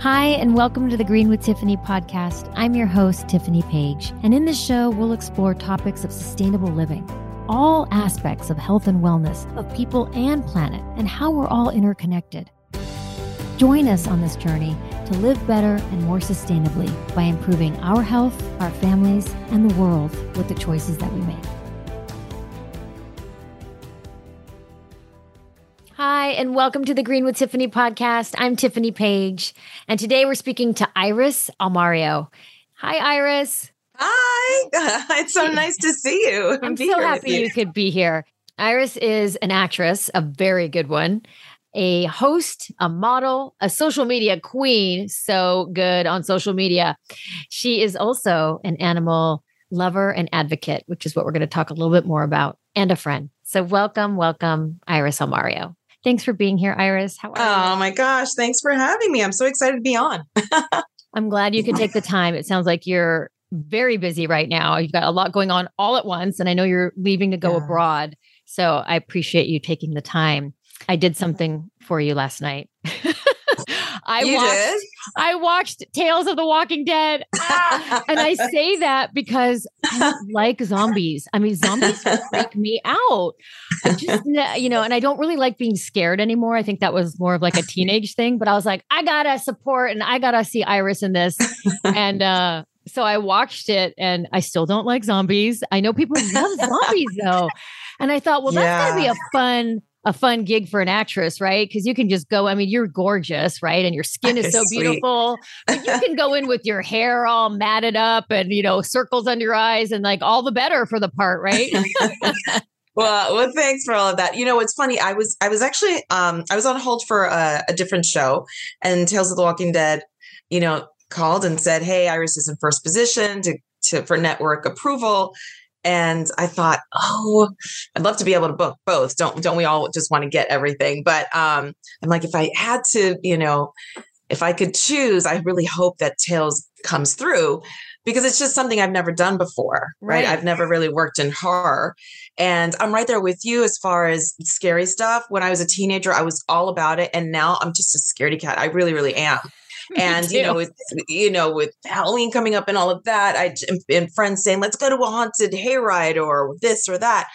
Hi, and welcome to the Green with Tiffany podcast. I'm your host, Tiffany Page, and in this show, we'll explore topics of sustainable living, all aspects of health and wellness of people and planet, and how we're all interconnected. Join us on this journey to live better and more sustainably by improving our health, our families, and the world with the choices that we make. Hi, and welcome to the Green with Tiffany podcast. I'm Tiffany Page, and today we're speaking to Iris Almario. Hi, Iris. Hi, it's so nice to see you. I'm so happy you. you could be here. Iris is an actress, a very good one, a host, a model, a social media queen. So good on social media. She is also an animal lover and advocate, which is what we're going to talk a little bit more about, and a friend. So welcome, welcome, Iris Almario. Thanks for being here, Iris. How are you? oh, you? my gosh. Thanks for having me. I'm so excited to be on. I'm glad you could take the time. It sounds like you're very busy right now. You've got a lot going on all at once, and I know you're leaving to go yeah. abroad. So I appreciate you taking the time. I did something for you last night. I you watched, did? I watched Tales of the Walking Dead. Ah, and I say that because I don't like zombies. I mean, zombies freak me out. I just, you know, and I don't really like being scared anymore. I think that was more of like a teenage thing, but I was like, I gotta support and I gotta see Iris in this. And uh so I watched it and I still don't like zombies. I know people love zombies though. And I thought, well, that's yeah. gonna be a fun a fun gig for an actress, right? Because you can just go. I mean, you're gorgeous, right? And your skin is so Sweet. beautiful. But you can go in with your hair all matted up and you know circles under your eyes, and like all the better for the part, right? well, well, thanks for all of that. You know, it's funny. I was I was actually um I was on hold for a, a different show, and Tales of the Walking Dead, you know, called and said, "Hey, Iris is in first position to to for network approval." And I thought, oh, I'd love to be able to book both. Don't don't we all just want to get everything? But um, I'm like, if I had to, you know, if I could choose, I really hope that Tales comes through because it's just something I've never done before, right? right? I've never really worked in horror. And I'm right there with you as far as scary stuff. When I was a teenager, I was all about it. And now I'm just a scaredy cat. I really, really am and you know with you know with halloween coming up and all of that i and friends saying let's go to a haunted hayride or this or that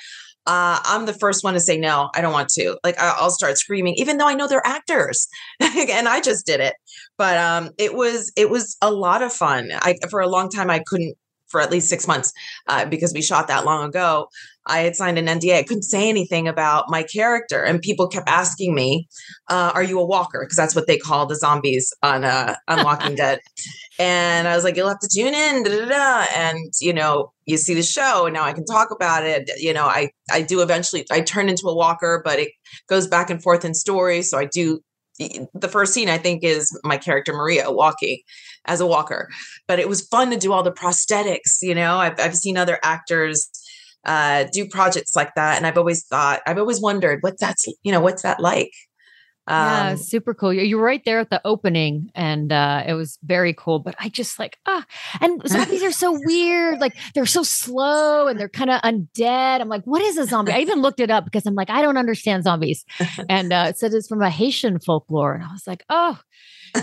uh, I'm the first one to say no. I don't want to. Like I'll start screaming, even though I know they're actors, and I just did it. But um, it was it was a lot of fun. I for a long time I couldn't for at least six months uh, because we shot that long ago. I had signed an NDA. I couldn't say anything about my character, and people kept asking me, uh, "Are you a walker?" Because that's what they call the zombies on uh, on Walking Dead. And I was like, "You'll have to tune in." Da, da, da. And you know, you see the show, and now I can talk about it. You know, I I do eventually. I turn into a walker, but it goes back and forth in stories. So I do the first scene I think is my character Maria walking as a walker. But it was fun to do all the prosthetics, you know. I've I've seen other actors uh, do projects like that, and I've always thought, I've always wondered, what's that's you know, what's that like? Um, yeah, super cool. You were right there at the opening, and uh, it was very cool. But I just like ah, and zombies are so weird. Like they're so slow and they're kind of undead. I'm like, what is a zombie? I even looked it up because I'm like, I don't understand zombies. And uh, it said it's from a Haitian folklore, and I was like, oh.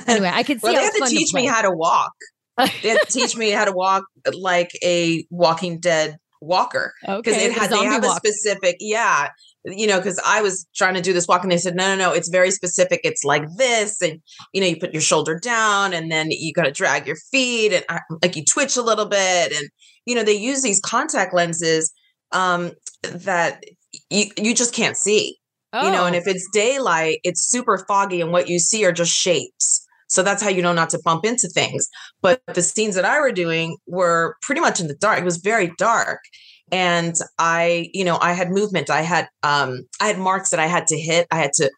Anyway, I could see. well, they had to teach to me how to walk. they had to teach me how to walk like a Walking Dead walker because okay, it had they have walk. a specific yeah you know, because I was trying to do this walk and they said, no, no, no, it's very specific. It's like this. And, you know, you put your shoulder down and then you got to drag your feet and I, like you twitch a little bit. And, you know, they use these contact lenses um, that you, you just can't see, oh. you know, and if oh. it's daylight, it's super foggy and what you see are just shapes. So that's how you know not to bump into things. But the scenes that I were doing were pretty much in the dark. It was very dark. And i you know i had movement. I had um i had marks that i had to hit. I had to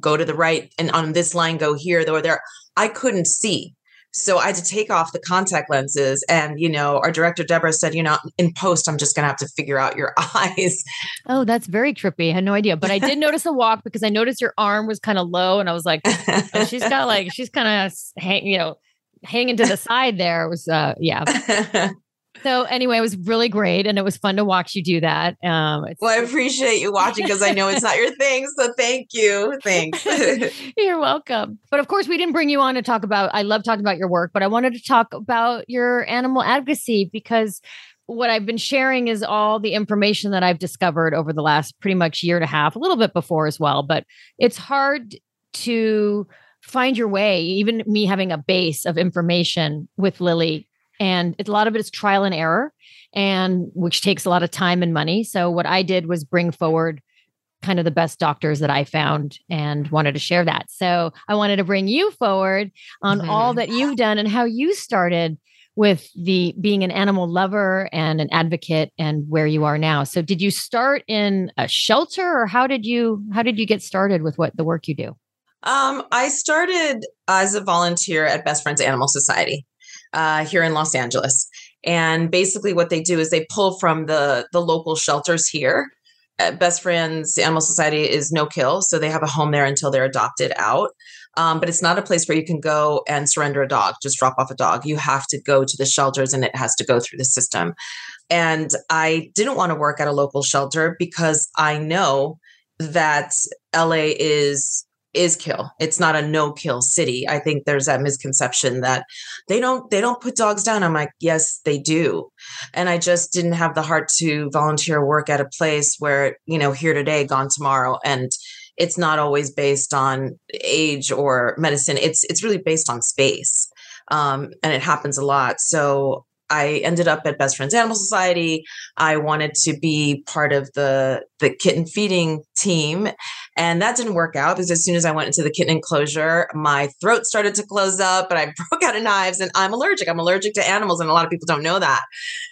go to the right and on this line go here or there. I couldn't see so i had to take off the contact lenses and you know our director deborah said you know in post. I'm just gonna have to figure out your eyes. Oh that's very trippy. I had no idea. But i did notice the walk because i noticed your arm was kind of low and i was like oh, she's got like she's kind of hang you know hanging to the side there. It was uh yeah So anyway, it was really great, and it was fun to watch you do that. Um, well, I appreciate you watching because I know it's not your thing. So thank you. Thanks. You're welcome. But of course, we didn't bring you on to talk about. I love talking about your work, but I wanted to talk about your animal advocacy because what I've been sharing is all the information that I've discovered over the last pretty much year and a half, a little bit before as well. But it's hard to find your way, even me having a base of information with Lily. And it's a lot of it is trial and error, and which takes a lot of time and money. So what I did was bring forward kind of the best doctors that I found and wanted to share that. So I wanted to bring you forward on mm-hmm. all that you've done and how you started with the being an animal lover and an advocate and where you are now. So did you start in a shelter or how did you how did you get started with what the work you do? Um, I started as a volunteer at Best Friends Animal Society uh, here in Los Angeles. And basically what they do is they pull from the the local shelters here. At Best Friends Animal Society is no kill, so they have a home there until they're adopted out. Um, but it's not a place where you can go and surrender a dog, just drop off a dog. You have to go to the shelters and it has to go through the system. And I didn't want to work at a local shelter because I know that LA is is kill. It's not a no kill city. I think there's that misconception that they don't they don't put dogs down. I'm like, yes, they do. And I just didn't have the heart to volunteer work at a place where, you know, here today, gone tomorrow. And it's not always based on age or medicine. It's it's really based on space. Um, and it happens a lot. So I ended up at Best Friends Animal Society. I wanted to be part of the the kitten feeding team, and that didn't work out because as soon as I went into the kitten enclosure, my throat started to close up, and I broke out of knives. And I'm allergic. I'm allergic to animals, and a lot of people don't know that.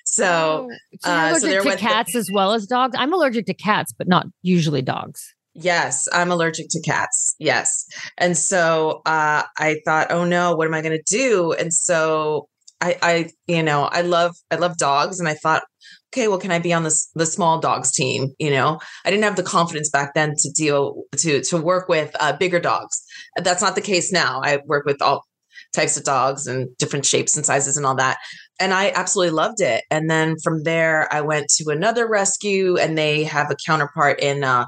So, oh, so, uh, allergic so to cats the- as well as dogs. I'm allergic to cats, but not usually dogs. Yes, I'm allergic to cats. Yes. And so uh, I thought, oh no, what am I going to do? And so I, I, you know, I love, I love dogs. And I thought, okay, well, can I be on this, the small dogs team? You know, I didn't have the confidence back then to deal, to, to work with uh, bigger dogs. That's not the case now. I work with all types of dogs and different shapes and sizes and all that. And I absolutely loved it. And then from there, I went to another rescue and they have a counterpart in, uh,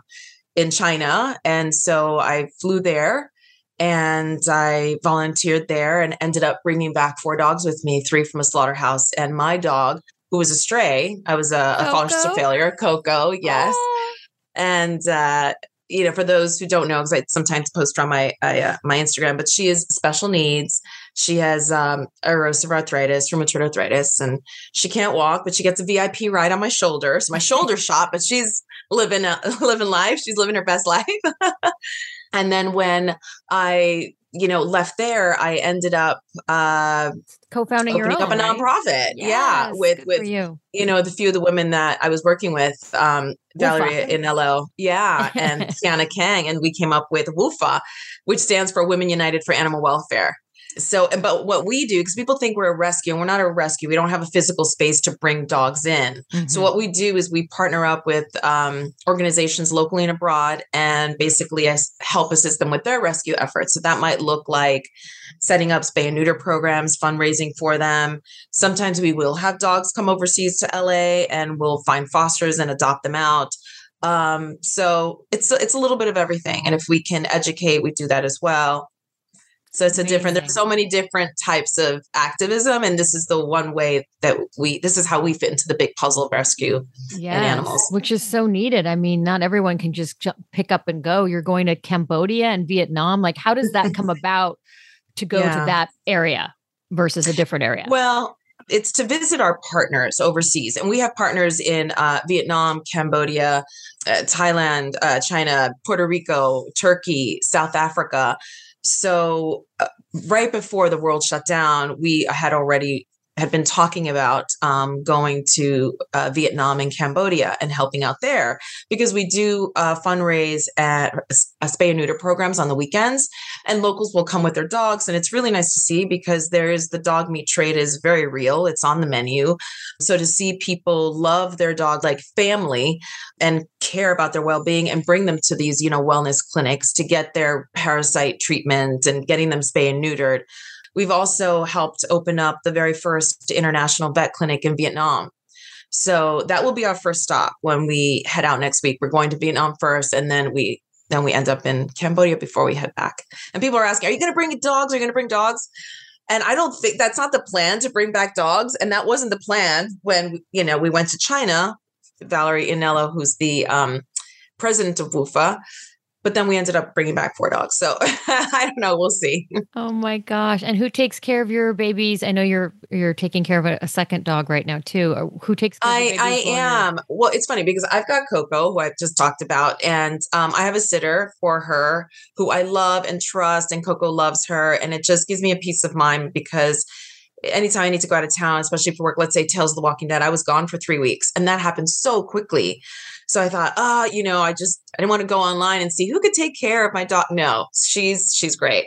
in China. And so I flew there and I volunteered there and ended up bringing back four dogs with me, three from a slaughterhouse. And my dog, who was a stray, I was a, a foster failure, Koko, yes. Oh. And, uh, you know, for those who don't know, because I sometimes post on my uh, my Instagram, but she is special needs. She has um, erosive arthritis, rheumatoid arthritis, and she can't walk, but she gets a VIP ride on my shoulder. So my shoulder shot, but she's living a, living life. She's living her best life. and then when I you know left there, I ended up uh, co-founding opening up a nonprofit. Yes, yeah, with with you. you know the few of the women that I was working with, um, Valerie Ianello, yeah, and Tiana Kang, and we came up with WUFAW, which stands for Women United for Animal Welfare so but what we do because people think we're a rescue and we're not a rescue we don't have a physical space to bring dogs in. Mm-hmm. so what we do is we partner up with um, organizations locally and abroad and basically help assist them with their rescue efforts. So that might look like setting up spay and neuter programs fundraising for them. Sometimes we will have dogs come overseas to la and we'll find fosters and adopt them out. Um, so it's it's a little bit of everything and if we can educate we do that as well so it's a different, there's so many different types of activism. And this is the one way that we, this is how we fit into the big puzzle of rescue yes, and animals. Which is so needed. I mean, not everyone can just pick up and go. You're going to Cambodia and Vietnam. Like, how does that come about to go yeah. to that area versus a different area? Well, it's to visit our partners overseas and we have partners in uh, vietnam cambodia uh, thailand uh, china puerto rico turkey south africa so uh, right before the world shut down, we had already had been talking about um, going to uh, Vietnam and Cambodia and helping out there because we do uh, fundraise at a spay and neuter programs on the weekends, and locals will come with their dogs, and it's really nice to see because there is the dog meat trade is very real. It's on the menu, so to see people love their dog like family and care about their well-being and bring them to these you know wellness clinics to get their parasite treatment and getting them spay and neutered we've also helped open up the very first international vet clinic in Vietnam. So that will be our first stop when we head out next week. We're going to Vietnam first, and then we then we end up in Cambodia before we head back. And people are asking, "Are you going to bring dogs? Are you going to bring dogs?" And I don't think that's not the plan to bring back dogs, and that wasn't the plan when you know we went to China. Valerie Inello, who's the um, president of WUFAW, but then we ended up bringing back four dogs. So I don't know. We'll see. Oh my gosh! And who takes care of your babies? I know you're you're taking care of a, a second dog right now too. Who takes? care I I am. Well, it's funny because I've got Koko, who I've just talked about, and um, I have a sitter for her who I love and trust, and Koko loves her, and it just gives me a peace of mind because anytime I need to go out of town, especially for work, let's say Tales of the Walking Dead, I was gone for three weeks, and that happened so quickly. So I thought, ah, oh, you know, I just I didn't want to go online and see who could take care of my dog. No, she's she's great.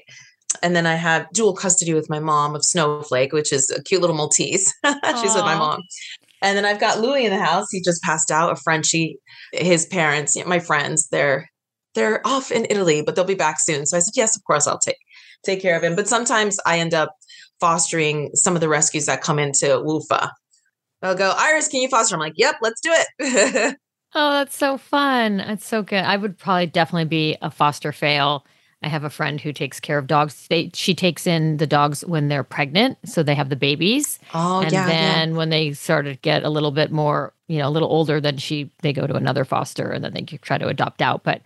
And then I have dual custody with my mom of Snowflake, which is a cute little Maltese. she's Aww. with my mom. And then I've got Louis in the house. He just passed out. A Frenchie. His parents, my friends, they're they're off in Italy, but they'll be back soon. So I said, yes, of course, I'll take take care of him. But sometimes I end up fostering some of the rescues that come into WUFAW. They'll go, Iris, can you foster? I'm like, yep, let's do it. Oh, that's so fun. It's so good. I would probably definitely be a foster fail. I have a friend who takes care of dogs. They she takes in the dogs when they're pregnant, so they have the babies. Oh, and yeah. then yeah. when they sort of get a little bit more, you know, a little older, then she they go to another foster and then they try to adopt out. But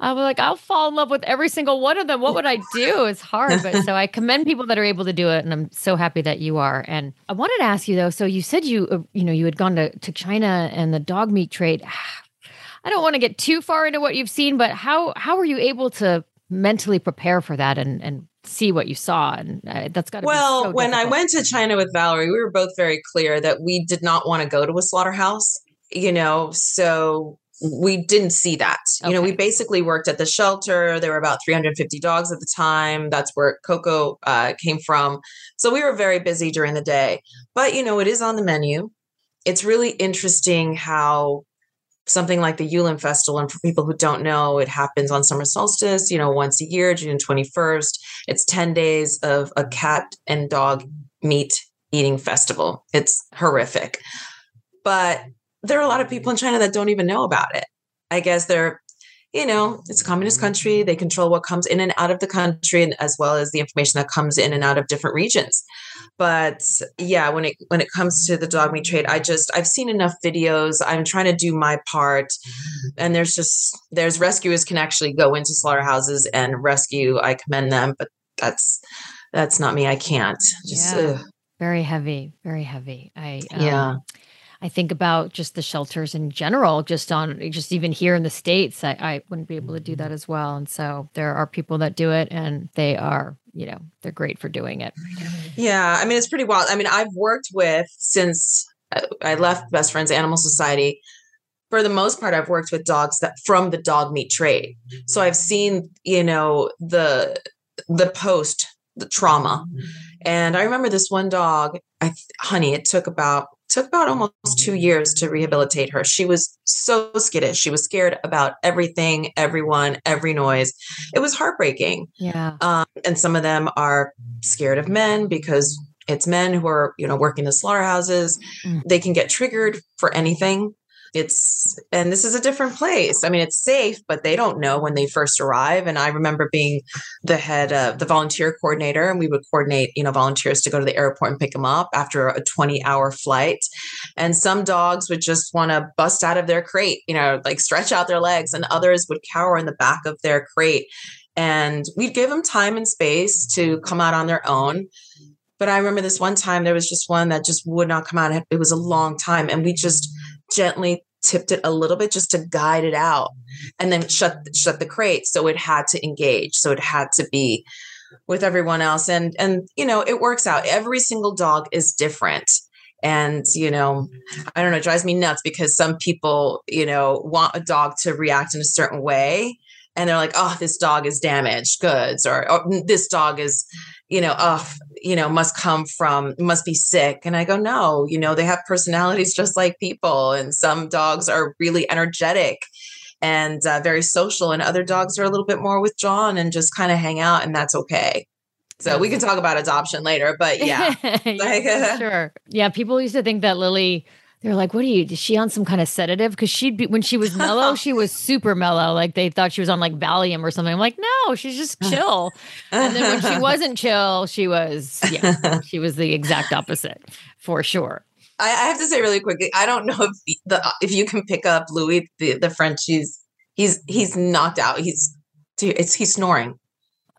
I was like, I'll fall in love with every single one of them. What would I do? It's hard. But so I commend people that are able to do it. And I'm so happy that you are. And I wanted to ask you though, so you said you, uh, you know, you had gone to, to China and the dog meat trade. I don't want to get too far into what you've seen, but how, how were you able to mentally prepare for that and, and see what you saw and uh, that's got to be. well so when i went to china with valerie we were both very clear that we did not want to go to a slaughterhouse you know so we didn't see that. Okay. You know, we basically worked at the shelter. There were about 350 dogs at the time. That's where Koko uh, came from. So we were very busy during the day. But, you know, it is on the menu. It's really interesting how something like the Yulin Festival, and for people who don't know, it happens on summer solstice, you know, once a year, June 21st. It's 10 days of a cat and dog meat eating festival. It's horrific. But there are a lot of people in China that don't even know about it. I guess they're, you know, it's a communist country. They control what comes in and out of the country, and as well as the information that comes in and out of different regions. But yeah, when it when it comes to the dog meat trade, I just I've seen enough videos. I'm trying to do my part, and there's just there's rescuers can actually go into slaughterhouses and rescue. I commend them, but that's that's not me. I can't. Just yeah. very heavy, very heavy. I um, yeah. I think about just the shelters in general, just on just even here in the States, I, I wouldn't be able to do that as well. And so there are people that do it and they are, you know, they're great for doing it. Yeah. I mean, it's pretty wild. I mean, I've worked with since uh, I left Best Friends Animal Society. For the most part, I've worked with dogs that from the dog meat trade. So I've seen, you know, the the post the trauma. And I remember this one dog, I honey, it took about took about almost two years to rehabilitate her. She was so skittish. She was scared about everything, everyone, every noise. It was heartbreaking. Yeah. Um, and some of them are scared of men because it's men who are, you know, working the slaughterhouses. Mm. They can get triggered for anything it's and this is a different place. I mean it's safe but they don't know when they first arrive. And i remember being the head of the volunteer coordinator and we would coordinate you know volunteers to go to the airport and pick them up after a 20 hour flight. And some dogs would just want to bust out of their crate you know like stretch out their legs and others would cower in the back of their crate. And we'd give them time and space to come out on their own. But i remember this one time there was just one that just would not come out. It was a long time and we just gently tipped it a little bit just to guide it out and then shut shut the crate. So it had to engage. So it had to be with everyone else. And and you know it works out. Every single dog is different. And you know i don't know it drives me nuts because some people you know want a dog to react in a certain way and they're like oh this dog is damaged goods or, or this dog is you know, oh, you know, must come from, must be sick. And I go, no, you know, they have personalities just like people. And some dogs are really energetic and uh, very social, and other dogs are a little bit more withdrawn and just kind of hang out, and that's okay. So we can talk about adoption later, but yeah. like, uh, sure. Yeah. People used to think that Lily, they're like, what are you, is she on some kind of sedative? Cause she'd be, when she was mellow, she was super mellow. Like they thought she was on like Valium or something. I'm like, no, she's just chill. and then when she wasn't chill, she was, yeah, she was the exact opposite for sure. I, I have to say really quickly, I don't know if the, if you can pick up Louis, the, the French, he's, he's, he's knocked out. He's, it's, he's snoring.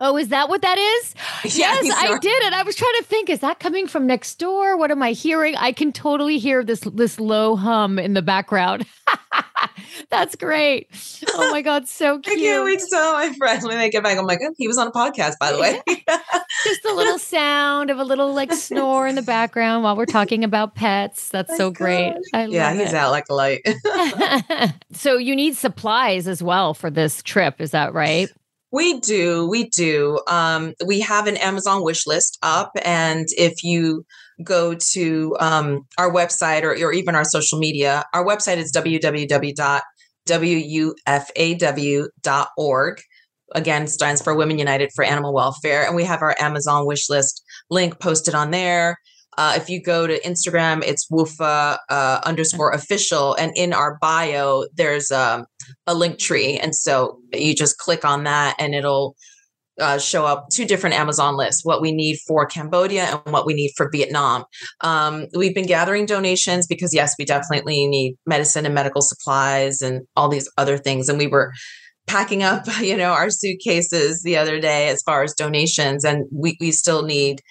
Oh, is that what that is? Yeah, yes, I did it. I was trying to think, is that coming from next door? What am I hearing? I can totally hear this this low hum in the background. That's great. Oh my God, so cute. I can't wait to tell my friends when they get back. I'm like, oh, he was on a podcast, by the way. Just a little sound of a little like snore in the background while we're talking about pets. That's so great. yeah, he's it. out like a light. so you need supplies as well for this trip. Is that right? We do. We do. Um, we have an Amazon wish list up. And if you go to um, our website or, or even our social media, our website is www.wufaw.org. Again, stands for Women United for Animal Welfare. And we have our Amazon wish list link posted on there. Uh, if you go to Instagram, it's WUFAW uh, underscore official. And in our bio, there's um, a link tree. And so you just click on that and it'll uh, show up two different Amazon lists what we need for Cambodia and what we need for Vietnam. Um, we've been gathering donations because, yes, we definitely need medicine and medical supplies and all these other things. And we were packing up, you know, our suitcases the other day as far as donations, and we, we still need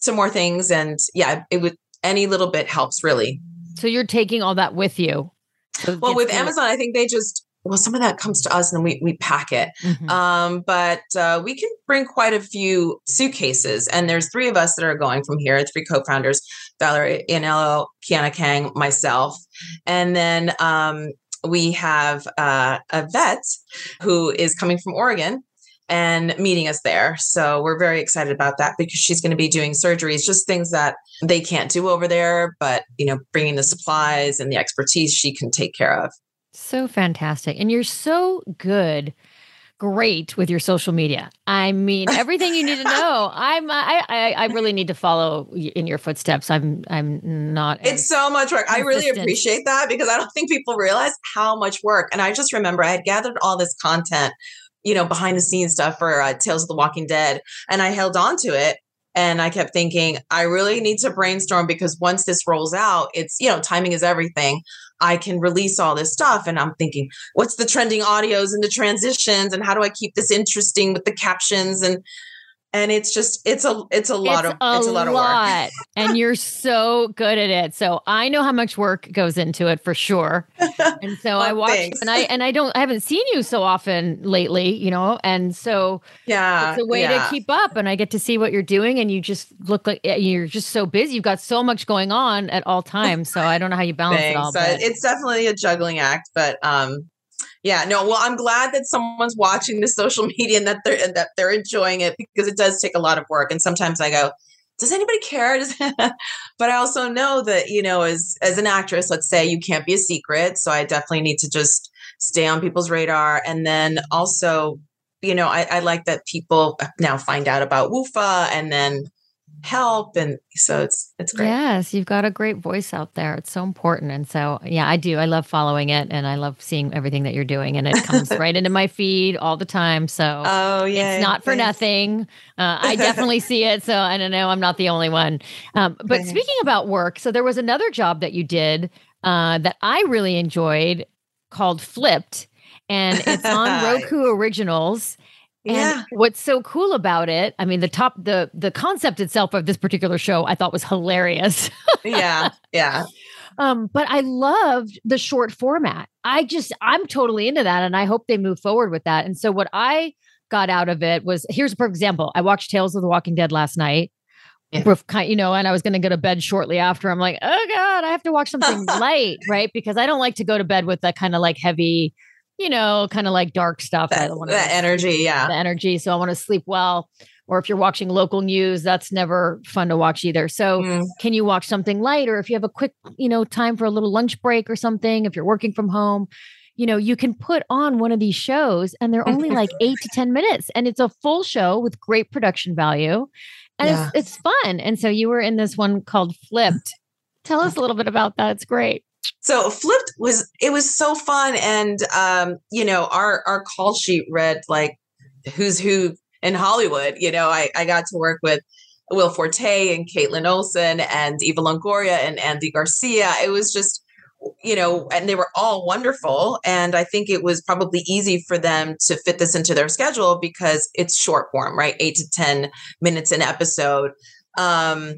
some more things. And yeah, it would any little bit helps really. So you're taking all that with you. So well, with Amazon, I think they just well, some of that comes to us and we we pack it. Mm-hmm. Um, but uh, we can bring quite a few suitcases. And there's three of us that are going from here, three co-founders, Valerie Ianello, Kiana Kang, myself. And then um, we have uh, a vet who is coming from Oregon and meeting us there. So we're very excited about that because she's going to be doing surgeries, just things that they can't do over there, but you know, bringing the supplies and the expertise she can take care of. So fantastic. And you're so good great with your social media. I mean, everything you need to know. I'm I, I, I really need to follow in your footsteps. I'm I'm not. It's so much work. Consistent. I really appreciate that because I don't think people realize how much work. And I just remember I had gathered all this content, you know, behind the scenes stuff for uh, Tales of the Walking Dead, and I held on to it. And I kept thinking, I really need to brainstorm because once this rolls out, it's, you know, timing is everything. I can release all this stuff. And I'm thinking, what's the trending audios and the transitions? And how do I keep this interesting with the captions? And and it's just it's a it's a lot it's of a it's a lot, lot of work and you're so good at it so i know how much work goes into it for sure and so i watch thanks. and i and i don't i haven't seen you so often lately you know and so yeah it's a way yeah. to keep up and i get to see what you're doing and you just look like eh, you're just so busy you've got so much going on at all times so i don't know how you balance thanks. it all but. it's definitely a juggling act but um yeah no well i'm glad that someone's watching the social media and that they're and that they're enjoying it because it does take a lot of work. And sometimes i go does anybody care? But i also know that you know as as an actress let's say you can't be a secret so i definitely need to just stay on people's radar. And then also you know i, I like that people now find out about WUFAW and then help and so it's it's great. Yes you've got a great voice out there. It's so important and so yeah i do. I love following it and i love seeing everything that you're doing and it comes right into my feed all the time so oh yeah it's not for nothing. Uh, i definitely see it so i don't know i'm not the only one. Um, but speaking about work so there was another job that you did uh, that i really enjoyed called flipped and it's on roku originals and yeah. what's so cool about it, I mean, the top the the concept itself of this particular show I thought was hilarious. yeah. Yeah. Um, but I loved the short format. I just I'm totally into that and I hope they move forward with that. And so what I got out of it was here's for example, I watched Tales of the Walking Dead last night. Yeah. You know, and I was going to go to bed shortly after. I'm like, oh god, I have to watch something light, right? Because I don't like to go to bed with that kind of like heavy you know, kind of like dark stuff. That, I want that energy, yeah. The energy. So I want to sleep well. Or if you're watching local news, that's never fun to watch either. So mm. can you watch something light? Or if you have a quick, you know, time for a little lunch break or something, if you're working from home, you know, you can put on one of these shows and they're only like eight to 10 minutes. And it's a full show with great production value. and yeah. it's, it's fun. And so you were in this one called Flipped. Tell us a little bit about that. It's great. So Flipped was it was so fun, and um, you know our our call sheet read like who's who in Hollywood. You know, I I got to work with Will Forte and Kaitlin Olson and Eva Longoria and Andy Garcia. It was just you know, and they were all wonderful. And I think it was probably easy for them to fit this into their schedule because it's short form, right? Eight to 10 minutes an episode. Um,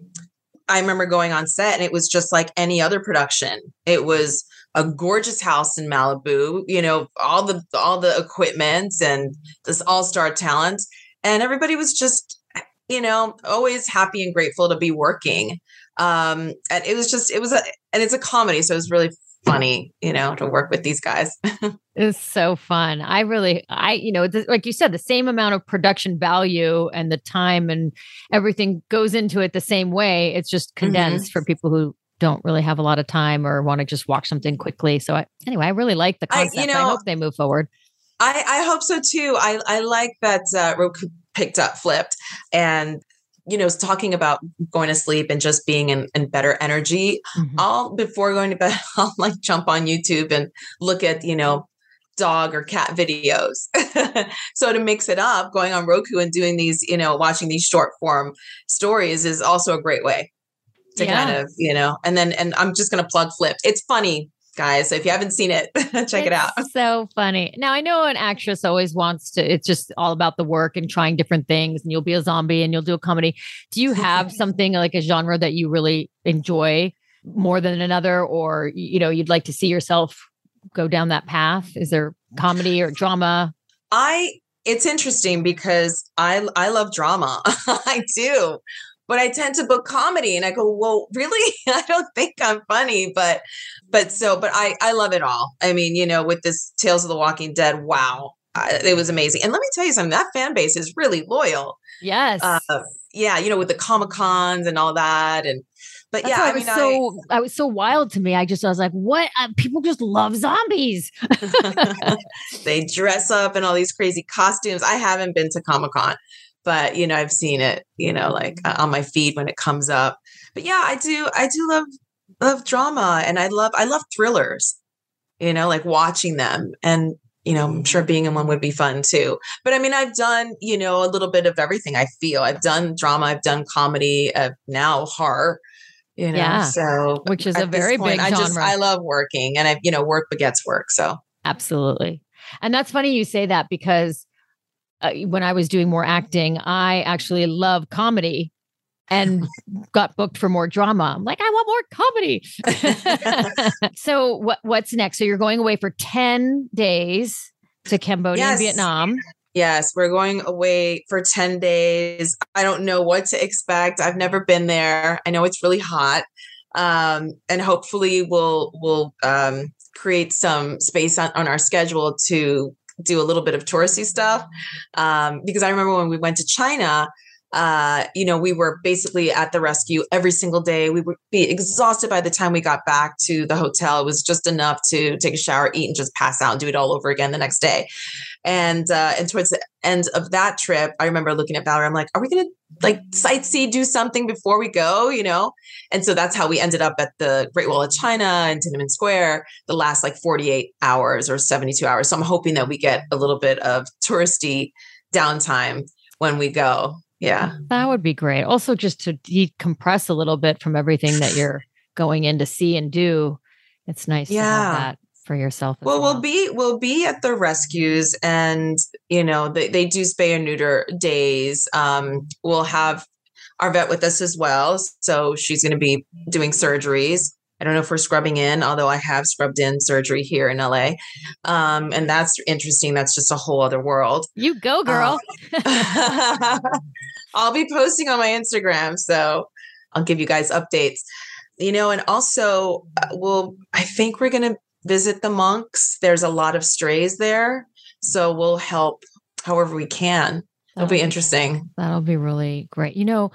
I remember going on set and it was just like any other production. It was a gorgeous house in Malibu, you know, all the all the equipment and this all-star talent. And everybody was just, you know, always happy and grateful to be working um and it was just it was a and it's a comedy so it was really funny you know to work with these guys it's so fun i really i you know like you said the same amount of production value and the time and everything goes into it the same way it's just mm-hmm. condensed mm-hmm. for people who don't really have a lot of time or want to just watch something quickly so I, anyway i really like the concept I, you know, I hope they move forward I, I hope so too. I, I like that uh, Roku picked up flipped and you know, talking about going to sleep and just being in, in better energy, mm-hmm. I'll before going to bed, I'll like jump on YouTube and look at, you know, dog or cat videos. so to mix it up, going on Roku and doing these, you know, watching these short form stories is also a great way to yeah. kind of, you know, and then and I'm just gonna plug flip. It's funny guys. So if you haven't seen it, check it's it out. So funny. Now I know an actress always wants to, it's just all about the work and trying different things, and you'll be a zombie and you'll do a comedy. Do you have something like a genre that you really enjoy more than another, or you know, you'd like to see yourself go down that path? Is there comedy or drama? I it's interesting because I I love drama. I do but I tend to book comedy. And I go, well, really? I don't think I'm funny, but, but so, but I, I love it all. I mean, you know, with this Tales of the Walking Dead, wow, it was amazing. And let me tell you something, that fan base is really loyal. Yes. Uh, yeah. You know, with the Comic Cons and all that. And, but That's yeah, I was mean, so I, I, was so wild to me. I just I was like, what? Uh, people just love zombies. they dress up in all these crazy costumes. I haven't been to Comic Con, but you know i've seen it you know like uh, on my feed when it comes up. But yeah i do i do love love drama and i love i love thrillers you know like watching them and you know i'm sure being in one would be fun too. But i mean i've done you know a little bit of everything i feel. I've done drama i've done comedy uh, now horror you know yeah, so which is a very point, big i just i love working and i you know work begets work so. Absolutely. And that's funny you say that because uh, when I was doing more acting, I actually love comedy and got booked for more drama. I'm like, I want more comedy. so what what's next? So you're going away for 10 days to Cambodia yes. and Vietnam. Yes, we're going away for 10 days. I don't know what to expect. I've never been there. I know it's really hot. Um, and hopefully we'll we'll um, create some space on, on our schedule to do a little bit of touristy stuff. Um, because I remember when we went to China, uh, you know, we were basically at the rescue every single day. We would be exhausted by the time we got back to the hotel. It was just enough to take a shower, eat, and just pass out and do it all over again the next day. And uh, and towards the end of that trip, I remember looking at Valerie. I'm like, "Are we gonna like sightsee, do something before we go?" You know. And so that's how we ended up at the Great Wall of China and Tiananmen Square the last like 48 hours or 72 hours. So I'm hoping that we get a little bit of touristy downtime when we go yeah. That would be great. Also, just to decompress a little bit from everything that you're going in to see and do. It's nice yeah. to have that for yourself. Well, well, we'll be we'll be at the rescues, and you know they they do spay and neuter days. Um, we'll have our vet with us as well, so she's going to be doing surgeries. I don't know if we're scrubbing in, although I have scrubbed in surgery here in LA. Um, and that's interesting. That's just a whole other world. You go, girl. Um, I'll be posting on my Instagram. So I'll give you guys updates. You know, and also, uh, we'll, I think we're going to visit the monks. There's a lot of strays there. So we'll help however we can. It'll be interesting. That'll be really great. You know,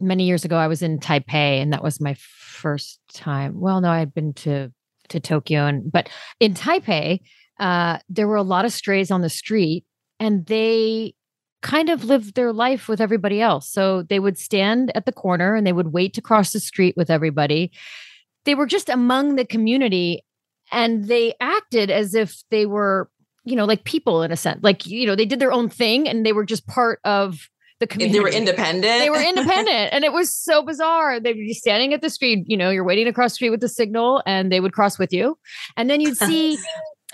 many years ago, I was in Taipei, and that was my first time. Well, no, I had been to to Tokyo, and but in Taipei, uh, there were a lot of strays on the street, and they kind of lived their life with everybody else. So they would stand at the corner and they would wait to cross the street with everybody. They were just among the community and they acted as if they were, you know, like people in a sense. Like, you know, they did their own thing and they were just part of the community. They were independent. They were independent. and it was so bizarre. They'd be standing at the street, you know, you're waiting to cross the street with the signal and they would cross with you. And then you'd see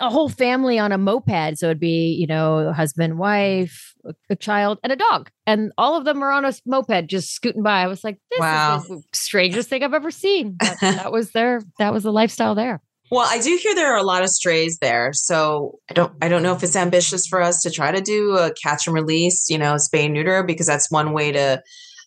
a whole family on a moped. So it'd be, you know, husband, wife, a child, and a dog. And all of them were on a moped just scooting by. I was like, this wow. is the strangest thing I've ever seen. But that was their that was the lifestyle there. Well, I do hear there are a lot of strays there. So I don't I don't know if it's ambitious for us to try to do a catch and release, you know, spay and neuter, because that's one way to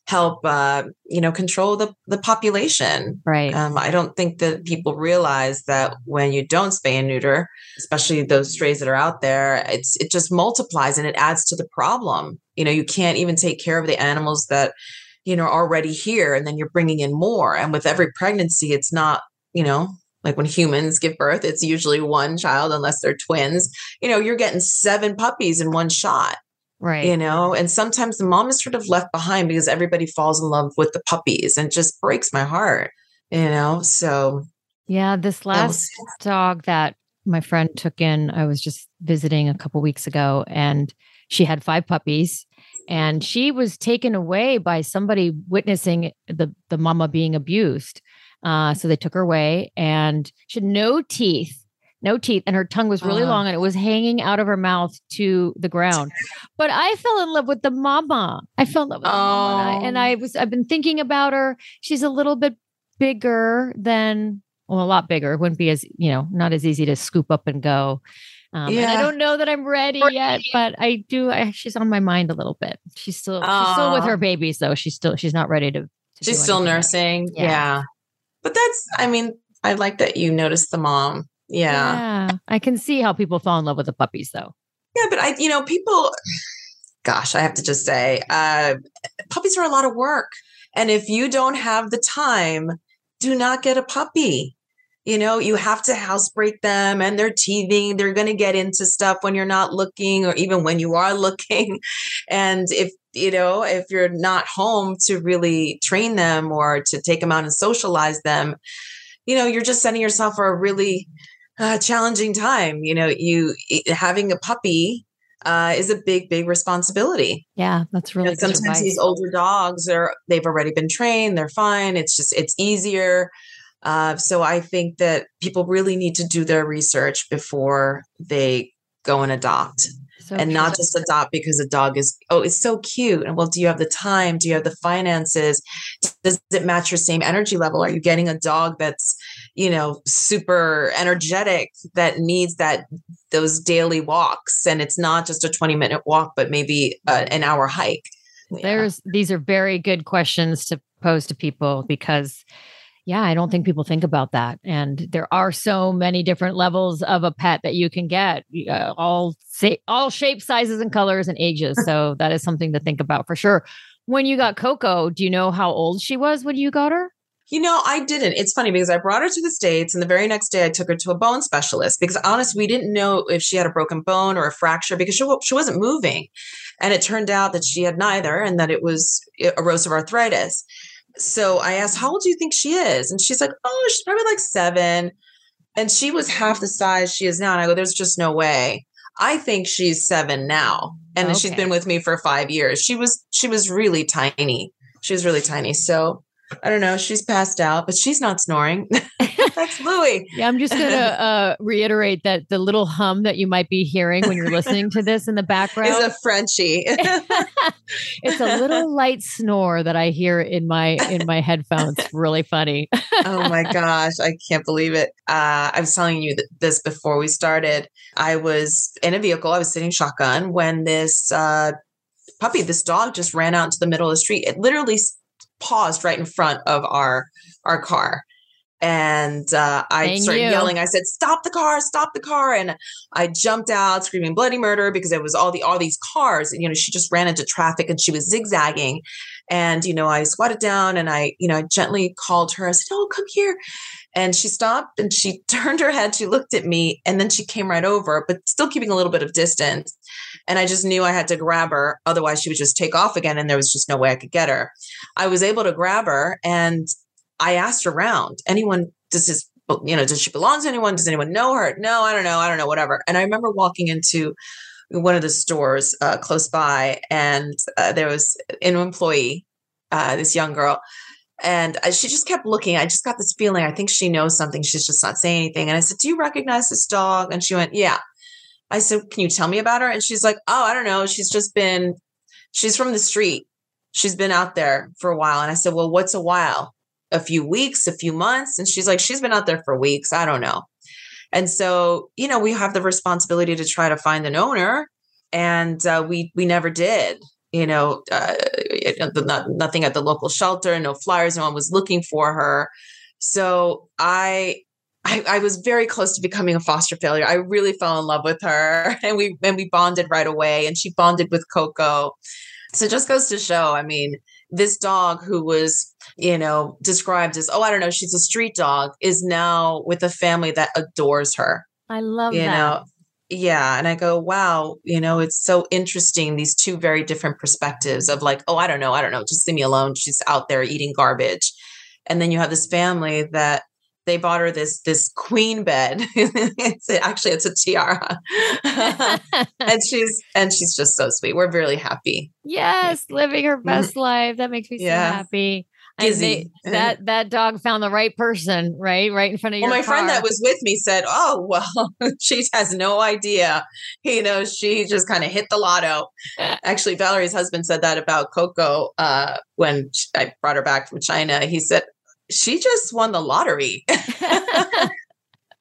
help uh, you know control the the population right um, i don't think that people realize that when you don't spay and neuter especially those strays that are out there it's it just multiplies and it adds to the problem you know you can't even take care of the animals that you know are already here and then you're bringing in more and with every pregnancy it's not you know like when humans give birth it's usually one child unless they're twins you know you're getting seven puppies in one shot Right. You know, and sometimes the mom is sort of left behind because everybody falls in love with the puppies and just breaks my heart, you know? So, yeah, this last dog that my friend took in, I was just visiting a couple weeks ago and she had five puppies and she was taken away by somebody witnessing the the mama being abused. Uh, so they took her away and she had no teeth no teeth, and her tongue was really uh, long and it was hanging out of her mouth to the ground. But I fell in love with the mama. I fell in love with the mama. And I, and I oh. was I've been thinking about her. She's a little bit bigger than well, a lot bigger. It wouldn't be as, you know, not as easy to scoop up and go. Um, yeah. I don't know that I'm ready yet, but I do. I, she's on my mind a little bit. She's still she's still with her babies, though. She's still she's not ready to. to she's still nursing. Yeah. yeah. But that's. I mean, I like that you noticed the mom yeah. yeah. I can see how people fall in love with the puppies though. Yeah, but I, you know, people, gosh, I have to just say, uh, puppies are a lot of work. And if you don't have the time, do not get a puppy. You know, you have to housebreak them and they're teething. They're going to get into stuff when you're not looking or even when you are looking. And if, you know, if you're not home to really train them or to take them out and socialize them, you know, you're just setting yourself for a really uh, challenging time. You know, you having a puppy uh, is a big, big responsibility. Yeah, that's really. You know, sometimes advice. these older dogs are they've already been trained; they're fine. It's just it's easier. Uh, so I think that people really need to do their research before they go and adopt. So and not just adopt because a dog is oh it's so cute. And well do you have the time? Do you have the finances? Does it match your same energy level? Are you getting a dog that's you know super energetic that needs that those daily walks? And it's not just a 20 minute walk but maybe uh, an hour hike. Yeah. there's these are very good questions to pose to people because yeah, I don't think people think about that. And there are so many different levels of a pet that you can get, uh, all say, all shapes, sizes, and colors and ages. So that is something to think about for sure. When you got Koko, do you know how old she was when you got her? You know, I didn't. It's funny because I brought her to the States and the very next day I took her to a bone specialist because honestly, we didn't know if she had a broken bone or a fracture because she, she wasn't moving. And it turned out that she had neither and that it was erosive arthritis so I asked, How old do you think she is? And she's like, Oh, she's probably like seven. And she was half the size she is now. And I go, There's just no way. I think she's seven now. And okay. she's been with me for five years. She was she was really tiny. She was really tiny. So I don't know. She's passed out, but she's not snoring. That's Louie. yeah, I'm just going to uh, reiterate that the little hum that you might be hearing when you're listening to this in the background is a Frenchie. it's a little light snore that I hear in my in my headphones. Really funny. oh my gosh, I can't believe it. Uh, I was telling you this before we started. I was in a vehicle. I was sitting shotgun when this uh, puppy, this dog, just ran out into the middle of the street. It literally paused right in front of our our car And uh, I started you. yelling. I said, "Stop the car! Stop the car!" And I jumped out, screaming bloody murder because it was all the all these cars. And you know, she just ran into traffic and she was zigzagging. And you know, I squatted down and I, you know, I gently called her. I said, "Oh, come here." And she stopped and she turned her head. She looked at me and then she came right over, but still keeping a little bit of distance. And I just knew I had to grab her. Otherwise, she would just take off again and there was just no way I could get her. I was able to grab her and I asked around anyone, does this, you know, does she belong to anyone? Does anyone know her? No, I don't know. I don't know, whatever. And I remember walking into one of the stores uh, close by and uh, there was an employee, uh, this young girl, and uh, she just kept looking. I just got this feeling. I think she knows something. She's just not saying anything. And I said, Do you recognize this dog? And she went, Yeah. I said, Can you tell me about her? And she's like, Oh, I don't know. She's just been, she's from the street. She's been out there for a while. And I said, Well, what's a while? A few weeks, a few months? And she's like, She's been out there for weeks. I don't know. And so, you know, we have the responsibility to try to find an owner. And uh, we we never did you know, uh, not, nothing at the local shelter, no flyers, no one was looking for her. So I, I, I was very close to becoming a foster failure. I really fell in love with her, and we and we bonded right away, and she bonded with Koko. So it just goes to show. I mean, this dog who was, you know, described as, oh, I don't know, she's a street dog, is now with a family that adores her. I love You that. know, yeah. And I go, wow, you know, it's so interesting, these two very different perspectives of like, oh, I don't know, I don't know, just leave me alone. She's out there eating garbage. And then you have this family that they bought her this this queen bed. it's actually it's a tiara. and she's and she's just so sweet. We're really happy. yes, living her mm-hmm. best life. That makes me so happy. And they- that that dog found the right person, right? Right in front of Well, your my friend that was with me said, "Oh, well, she has no idea. You know, she just kind of hit the lotto." Actually, Valerie's husband said that about Koko uh, when I brought her back from China. He said she just won the lottery,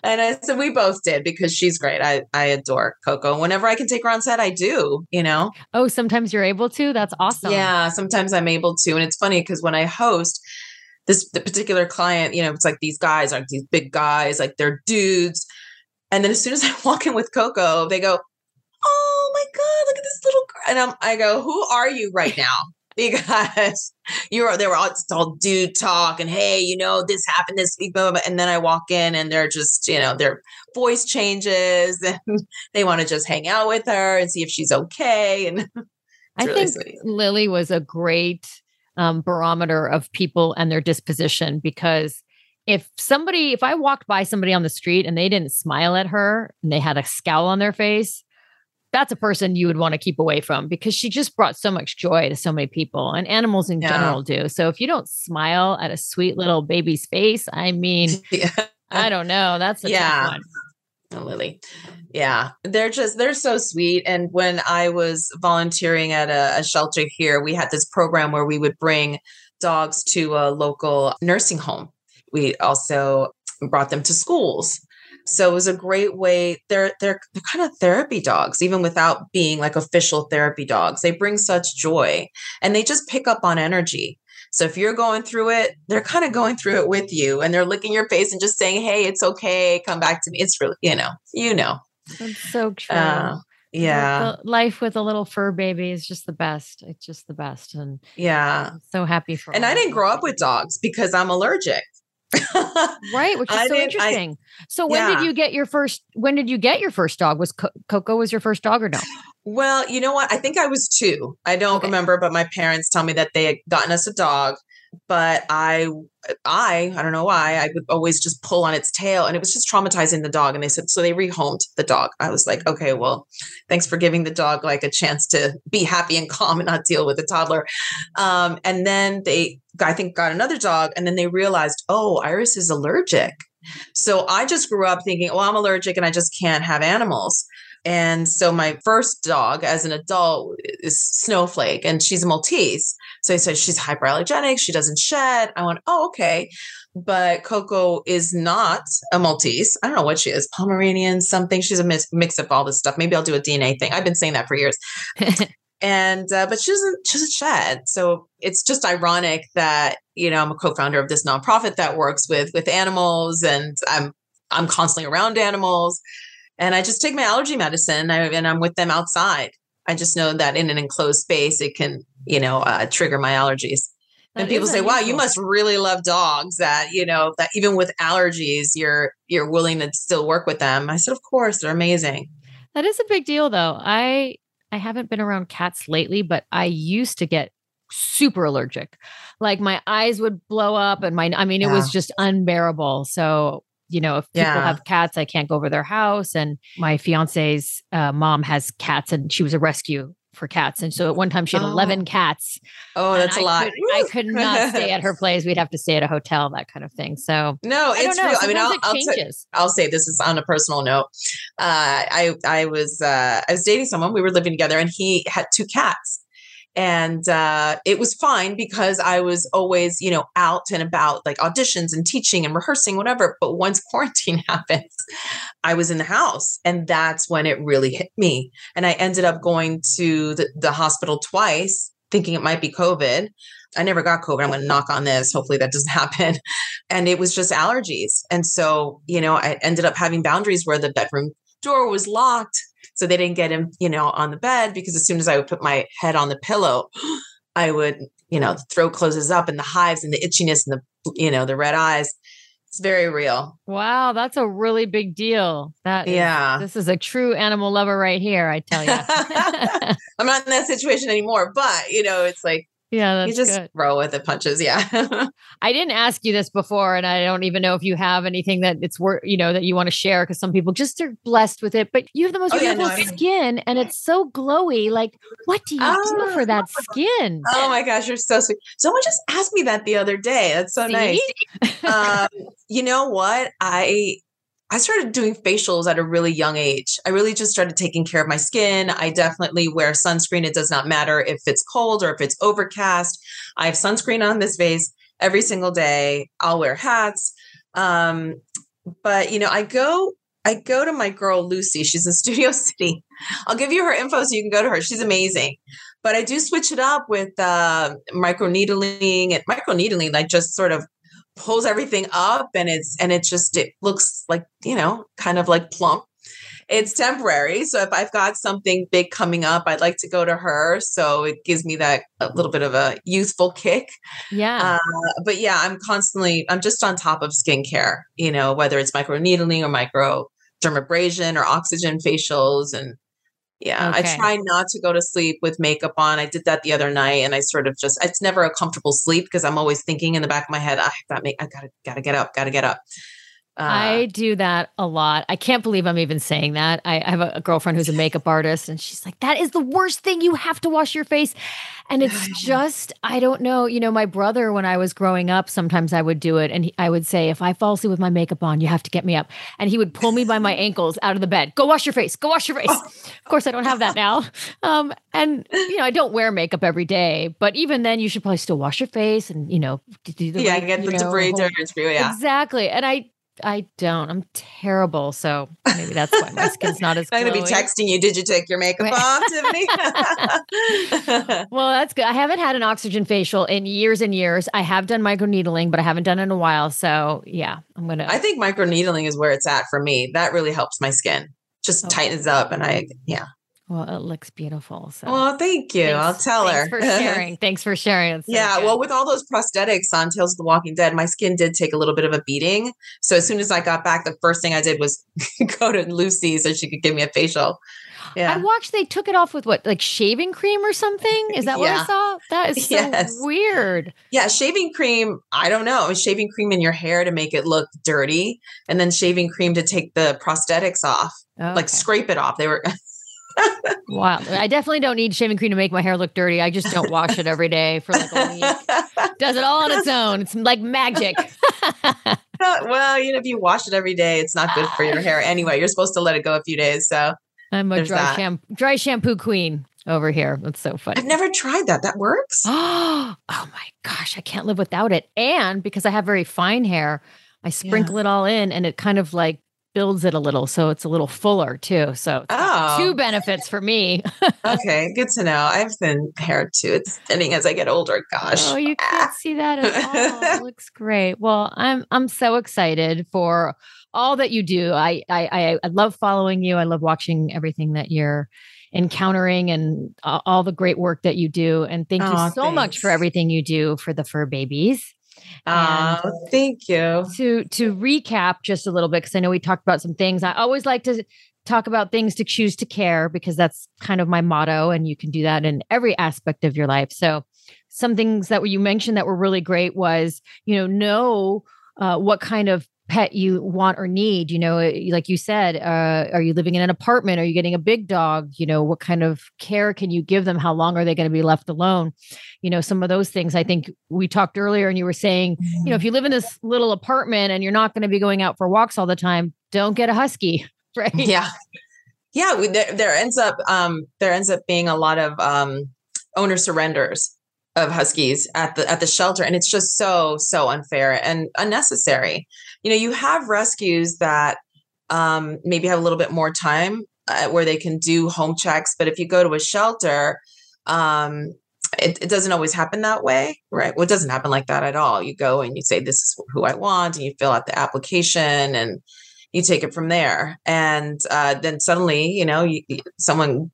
and I said we both did because she's great. I I adore Koko. And whenever I can take her on set, I do. You know, oh, sometimes you're able to. That's awesome. yeah, sometimes I'm able to. And it's funny because when I host this the particular client, you know, it's like these guys are these big guys, like they're dudes. And then as soon as I walk in with Koko, they go, Oh my God, look at this little girl. And I'm, I go, Who are you right now? Because you were they were all, it's all dude talk and hey, you know, this happened this week, blah, blah, blah. and then I walk in and they're just, you know, their voice changes and they want to just hang out with her and see if she's okay. And I really think sweet. Lily was a great um, barometer of people and their disposition because if somebody, if I walked by somebody on the street and they didn't smile at her and they had a scowl on their face, that's a person you would want to keep away from because she just brought so much joy to so many people and animals in Yeah. general do. So if you don't smile at a sweet little baby's face, I mean, yeah. I don't know. That's a Yeah. tough one. Oh, Lily. Yeah, they're just they're so sweet. And when I was volunteering at a, a shelter here, we had this program where we would bring dogs to a local nursing home. We also brought them to schools. So it was a great way. They're they're they're kind of therapy dogs, even without being like official therapy dogs. They bring such joy and they just pick up on energy. So if you're going through it, they're kind of going through it with you and they're licking your face and just saying, Hey, it's okay. Come back to me. It's really, you know, you know. That's so true. Uh, yeah. Life with a little fur baby is just the best. It's just the best. And Yeah. I'm so happy for And I didn't grow up with dogs because I'm allergic. Right, which is so didn't- I- interesting. so when Yeah. did you get your first when did you get your first dog? Was Co- Koko was your first dog or no? Well, you know what? I think I was two. I don't Okay. remember, but my parents tell me that they had gotten us a dog. But I, I, I don't know why. I would always just pull on its tail, and it was just traumatizing the dog. And they said so. They rehomed the dog. I was like, okay, well, thanks for giving the dog like a chance to be happy and calm and not deal with a toddler. Um, and then they, I think, got another dog, and then they realized, oh, Iris is allergic. So I just grew up thinking, well, I'm allergic and I just can't have animals. And so my first dog as an adult is Snowflake, and she's a Maltese. So I said she's hyperallergenic, she doesn't shed. I went, oh, okay. But Koko is not a Maltese. I don't know what she is, Pomeranian, something. She's a mix, mix of all this stuff. Maybe I'll do a DNA thing. I've been saying that for years. and uh, but she doesn't she doesn't shed. So it's just ironic that you know I'm a co-founder of this nonprofit that works with with animals, and I'm I'm constantly around animals, and I just take my allergy medicine and I'm with them outside. I just know that in an enclosed space, it can you know uh, trigger my allergies. That and people say, "Wow, you must really love dogs." That you know that even with allergies, you're you're willing to still work with them. I said, "Of course, they're amazing." That is a big deal, though. I I haven't been around cats lately, but I used to get super allergic. Like my eyes would blow up, and my I mean, it yeah. was just unbearable. So you know, if people yeah. have cats, I can't go over their house. And my fiance's uh, mom has cats, and she was a rescue for cats. And so at one time she had oh. 11 cats. Oh, that's a lot. Could, I could not stay at her place. We'd have to stay at a hotel, that kind of thing. So no, I it's real. I mean, I'll, I'll, say, I'll, say this is on a personal note. Uh, I, I was, uh, I was dating someone, we were living together and he had two cats and uh, it was fine because I was always, you know, out and about, like auditions and teaching and rehearsing, whatever. But once quarantine happened, I was in the house, and that's when it really hit me. And I ended up going to the, the hospital twice, thinking it might be COVID. I never got COVID. I'm going to knock on this. Hopefully that doesn't happen. And it was just allergies. And so, you know, I ended up having boundaries where the bedroom door was locked so they didn't get him, you know, on the bed because as soon as I would put my head on the pillow, I would, you know, the throat closes up and the hives and the itchiness and the, you know, the red eyes. It's very real. Wow, that's a really big deal. That is, yeah, this is a true animal lover right here. I tell you, I'm not in that situation anymore, but you know, it's like yeah, that's you just good. roll with the punches. Yeah. I didn't ask you this before, and I don't even know if you have anything that it's worth, you know, that you want to share because some people just are blessed with it. But you have the most oh, beautiful yeah, no, skin, and it's so glowy. Like, what do you oh. do for that skin? Oh my gosh, you're so sweet. Someone just asked me that the other day. That's so See? nice. um, you know what? I I started doing facials at a really young age. I really just started taking care of my skin. I definitely wear sunscreen. It does not matter if it's cold or if it's overcast. I have sunscreen on this face every single day. I'll wear hats. Um, but you know, I go I go to my girl Lucy. She's in Studio City. I'll give you her info so you can go to her. She's amazing. But I do switch it up with uh, micro needling and micro needling, like just sort of pulls everything up and it's and it just it looks like you know kind of like plump. It's temporary so if i've got something big coming up i'd like to go to her so it gives me that a little bit of a youthful kick. Yeah. Uh, but yeah i'm constantly i'm just on top of skincare you know whether it's micro needling or micro dermabrasion or oxygen facials and yeah, okay. I try not to go to sleep with makeup on. I did that the other night, and I sort of just it's never a comfortable sleep because I'm always thinking in the back of my head, ah, I got make I gotta gotta get up, gotta get up. Uh, I do that a lot. I can't believe I'm even saying that. I, I have a, a, girlfriend who's a makeup artist, and she's like, "That is the worst thing. You have to wash your face." And it's just, I don't know. You know, my brother, when I was growing up, sometimes I would do it, and he, I would say, "If I fall asleep with my makeup on, you have to get me up." And he would pull me by my ankles out of the bed. Go wash your face. Go wash your face. of course, I don't have that now. Um, and you know, I don't wear makeup every day, but even then, you should probably still wash your face and you know, do the yeah, right, get the know, debris whole, Yeah, exactly. And I I don't. I'm terrible. So maybe that's why my skin's not as. I'm going to be texting you. Did you take your makeup off, Tiffany? well, that's good. I haven't had an oxygen facial in years and years. I have done microneedling, but I haven't done it in a while. So yeah, I'm gonna. I think microneedling is where it's at for me. That really helps my skin. Just okay. tightens up, and I yeah. Well, it looks beautiful. So, well, thank you. Thanks, I'll tell her. Thanks for sharing. thanks for sharing. So yeah. Good. Well, with all those prosthetics on Tales of the Walking Dead, my skin did take a little bit of a beating. So as soon as I got back, the first thing I did was go to Lucy so she could give me a facial. Yeah. I watched they took it off with what, like shaving cream or something? Is that yeah. what I saw? That is so yes. weird. Yeah, shaving cream, I don't know. Shaving cream in your hair to make it look dirty, and then shaving cream to take the prosthetics off. Oh, okay. Like scrape it off. They were wow. I definitely don't need shaving cream to make my hair look dirty. I just don't wash it every day for like a week. Does it all on its own. It's like magic. well, you know, if you wash it every day, it's not good for your hair anyway. You're supposed to let it go a few days. So I'm a dry shampoo dry shampoo queen over here. That's so funny. I've never tried that. That works. oh my gosh, I can't live without it. And because I have very fine hair, I sprinkle yeah. it all in and it kind of like builds it a little so it's a little fuller too. So Oh. two benefits for me. Okay, good to know. I have thin hair too. It's thinning as I get older. Gosh. Oh, you can't see that at all. It looks great. Well, I'm I'm so excited for all that you do. I I I, I love following you. I love watching everything that you're encountering and all the great work that you do. And thank you so much for everything you do for the fur babies. Oh, thank you. to to recap just a little bit because I know we talked about some things. I always like to talk about things to choose to care because that's kind of my motto, and you can do that in every aspect of your life. So, some things that you mentioned that were really great was you know know uh, what kind of pet you want or need you know eh, like you said uh, are you living in an apartment? Are you getting a big dog? You know what kind of care can you give them? How long are they going to be left alone? You know some of those things. I think we talked earlier and you were saying you know, if you live in this little apartment and you're not going to be going out for walks all the time, don't get a husky, right? yeah. Yeah we, there, there ends up um there ends up being a lot of um owner surrenders of huskies at the at the shelter and it's just so so unfair and unnecessary you know you have rescues that um maybe have a little bit more time uh, where they can do home checks but if you go to a shelter um it, it doesn't always happen that way right? Well it doesn't happen like that at all. You go and you say this is who i want and you fill out the application and you take it from there. And uh, then suddenly you know you, someone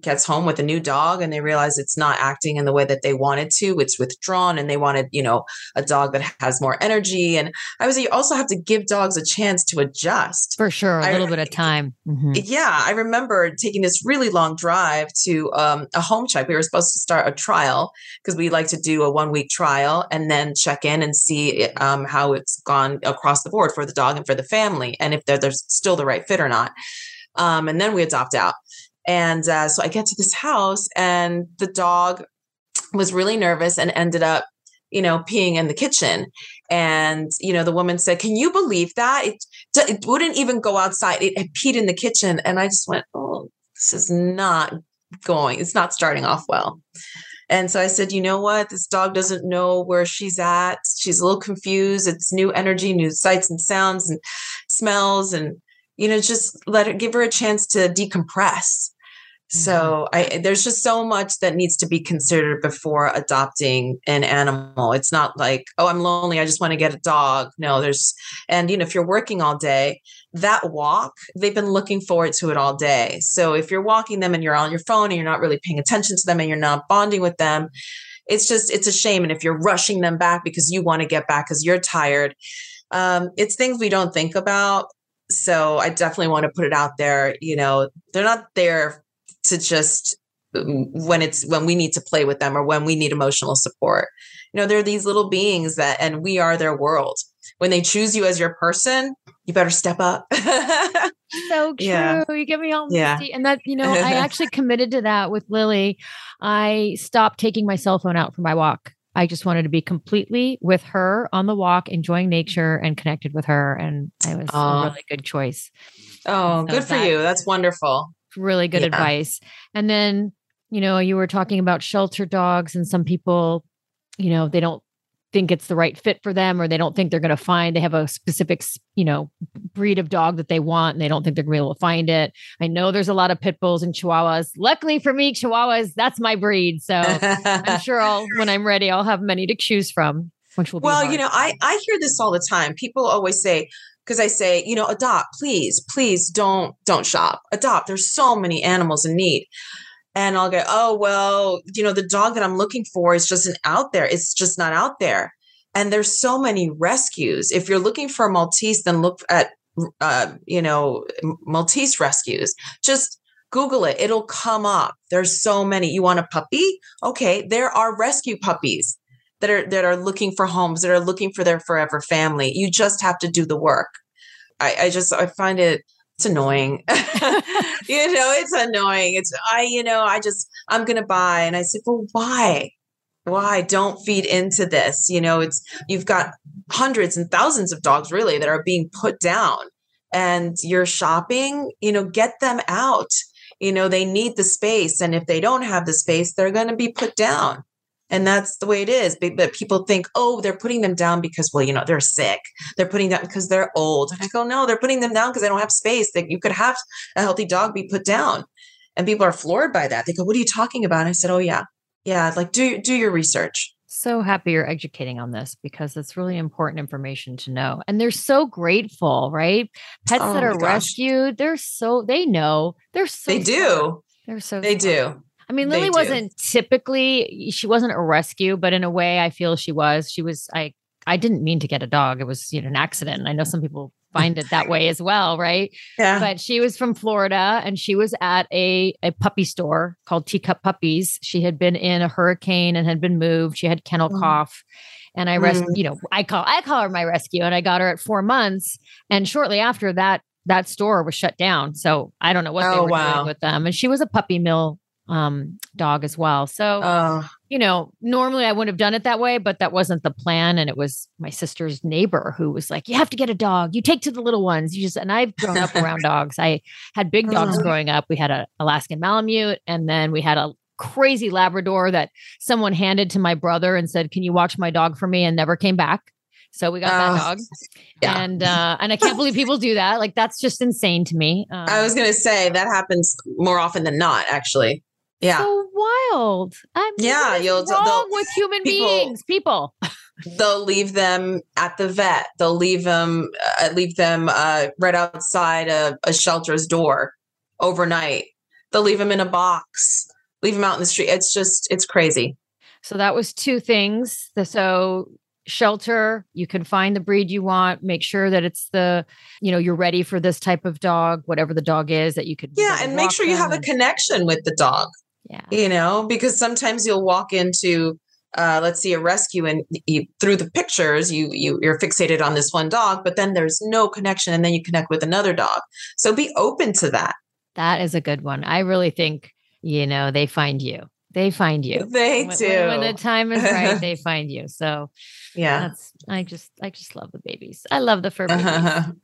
gets home with a new dog and they realize it's not acting in the way that they wanted to it's withdrawn and they wanted you know a dog that has more energy and i was you also have to give dogs a chance to adjust For sure. A I- little bit of time. Mhm. yeah, I remember taking this really long drive to um, a home check. We were supposed to start a trial because we like to do a one week trial and then check in and see it, um, how it's gone across the board for the dog and for the family, and if they're, they're still the right fit or not. Um, and then we adopt out. And uh, so I get to this house, and the dog was really nervous and ended up, you know, peeing in the kitchen. And you know, the woman said, "Can you believe that? It it wouldn't even go outside. It had peed in the kitchen. And I just went, oh, this is not going, it's not starting off well. And so I said, you know what? This dog doesn't know where she's at. She's a little confused. It's new energy, new sights and sounds and smells. And, you know, just let her give her a chance to decompress. So I there's just so much that needs to be considered before adopting an animal. It's not like, oh, I'm lonely, I just want to get a dog. No, there's and you know, if you're working all day, that walk, they've been looking forward to it all day. So if you're walking them and you're on your phone and you're not really paying attention to them and you're not bonding with them, it's just it's a shame. And if you're rushing them back because you want to get back because you're tired, um, it's things we don't think about. So I definitely want to put it out there. You know, they're not there to just um, when it's when we need to play with them or when we need emotional support. You know, they're these little beings that, and we are their world. When they choose you as your person, you better step up. So true. Yeah. You get me all Yeah. misty. And that, you know, I actually committed to that with Lily. I stopped taking my cell phone out for my walk. I just wanted to be completely with her on the walk, enjoying nature and connected with her. And it was Aw. a really good choice. oh, So good for that- you. That's wonderful. Really good Yeah. advice. And then, you know, you were talking about shelter dogs, and some people, you know, they don't think it's the right fit for them or they don't think they're going to find they have a specific you know breed of dog that they want and they don't think they're going to be able to find it i know there's a lot of pit bulls and chihuahuas luckily for me chihuahuas that's my breed so i'm sure i'll when i'm ready i'll have many to choose from which will be well, hard. you know, I I hear this all the time. People always say because I say, you know, adopt, please, please don't don't shop. Adopt. There's so many animals in need. And I'll go, oh, well, you know, the dog that I'm looking for is just an out there. It's just not out there. And there's so many rescues. If you're looking for a Maltese, then look at, uh, you know, Maltese rescues. Just Google it. It'll come up. There's so many. You want a puppy? Okay, there are rescue puppies that are that are looking for homes, that are looking for their forever family. You just have to do the work. I, I just I find it it's annoying. you know, it's annoying. It's I, you know, I just I'm gonna buy. And I said, Well, why? Why don't feed into this? You know, it's you've got hundreds and thousands of dogs really that are being put down and you're shopping, you know, get them out. You know, they need the space. And if they don't have the space, they're gonna be put down. And that's the way it is. But, people think, oh, they're putting them down because, well, you know, they're sick. They're putting them because they're old. And I go, no, they're putting them down because they don't have space. That you could have a healthy dog be put down. And people are floored by that. They go, what are you talking about? And I said, oh yeah, yeah, like do do your research. So happy you're educating on this because it's really important information to know. And they're so grateful, right? Pets Oh that are gosh. rescued, they're so they know. They're so They smart. do. They're so They smart. do. I mean, Lily wasn't typically she wasn't a rescue, but in a way I feel she was. She was I I didn't mean to get a dog. It was, you know, an accident. And I know some people find it that way as well, right? Yeah. But she was from Florida and she was at a a puppy store called Teacup Puppies. She had been in a hurricane and had been moved. She had kennel Mm. cough. And I res- Mm. you know, I call I call her my rescue and I got her at 4 months and shortly after that that store was shut down. So I don't know what they Oh, were wow. doing with them. And she was a puppy mill um dog as well. So Oh, you know, normally I wouldn't have done it that way, but that wasn't the plan. And it was my sister's neighbor who was like, You have to get a dog. You take to the little ones. You just, and I've grown up around dogs. I had big dogs Oh. growing up. We had an Alaskan Malamute, and then we had a crazy Labrador that someone handed to my brother and said, Can you watch my dog for me? And never came back. So we got Oh, that dog. yeah. And, uh, and I can't believe people do that. Like, that's just insane to me. Um, I was gonna say that happens more often than not, actually. Yeah. so wild. I mean, Yeah, you'll- wrong with human people- beings, people. they'll leave them at the vet. They'll leave them uh, leave them uh, right outside a, a shelter's door overnight. They'll leave them in a box. Leave them out in the street. It's just it's crazy. So that was two things. The- So shelter, you can find the breed you want, make sure that it's the, you know, you're ready for this type of dog, whatever the dog is that you could Yeah, and make sure you have a connection with the dog. Yeah. You know, because sometimes you'll walk into uh, let's see a rescue and you, through the pictures you you you're fixated on this one dog but then there's no connection and then you connect with another dog so be open to that That is a good one. I really think, you know, they find you. They find you. they When- do when, when the time is right, they find you. So yeah that's I just I just love the babies. I love the fur babies. and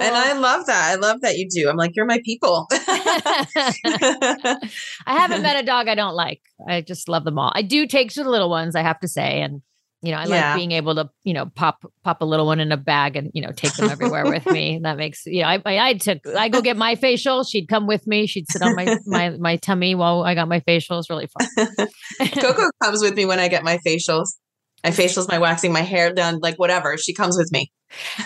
I love that. I love that you do. I'm like, you're my people. I haven't met a dog I don't like. I just love them all. I do take to the little ones, I have to say, and you know, I Yeah. like being able to, you know, pop pop a little one in a bag and you know take them everywhere with me. That makes you know, I, I I took I go get my facial. She'd come with me. She'd sit on my my my tummy while I got my facial. It's really fun. Koko comes with me when I get my facials. My facials, my waxing, my hair done, like whatever. She comes with me.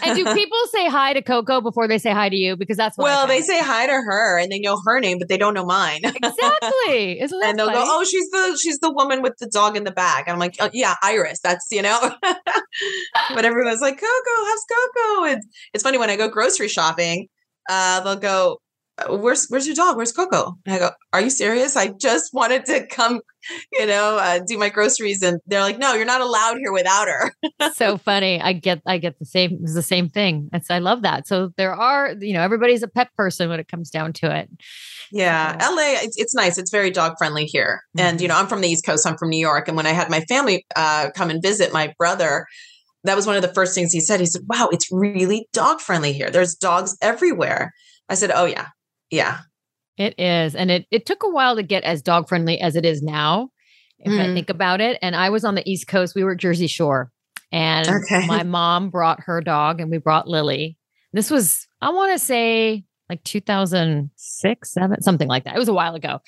and do people say hi to Koko before they say hi to you? Because that's what well, they say hi to her and they know her name, but they don't know mine. exactly. Isn't that and they'll funny? go, "Oh, she's the she's the woman with the dog in the bag." I'm like, oh, "Yeah, Iris. That's you know." but everyone's like, "Koko, how's Koko?" And it's funny when I go grocery shopping, uh, they'll go, "Uh, "Where's where's your dog? Where's Koko?" And I go, "Are you serious? I just wanted to come, you know, uh, do my groceries." And they're like, "No, you're not allowed here without her." so funny. I get I get the same it's the same thing. It's I love that. So there are, you know, everybody's a pet person when it comes down to it. Yeah, So- LA, it's, it's nice. It's very dog friendly here. And, you know, I'm from the East Coast, I'm from New York. And when I had my family uh, come and visit my brother, that was one of the first things he said. He said, Wow, it's really dog friendly here. There's dogs everywhere. I said, Oh, yeah. Yeah. It is. And it it took a while to get as dog friendly as it is now, if I Mhm. think about it. And I was on the East Coast. We were at Jersey Shore. And Okay. my mom brought her dog and we brought Lily. This was, I want to say like 2006, seven, something like that. It was a while ago.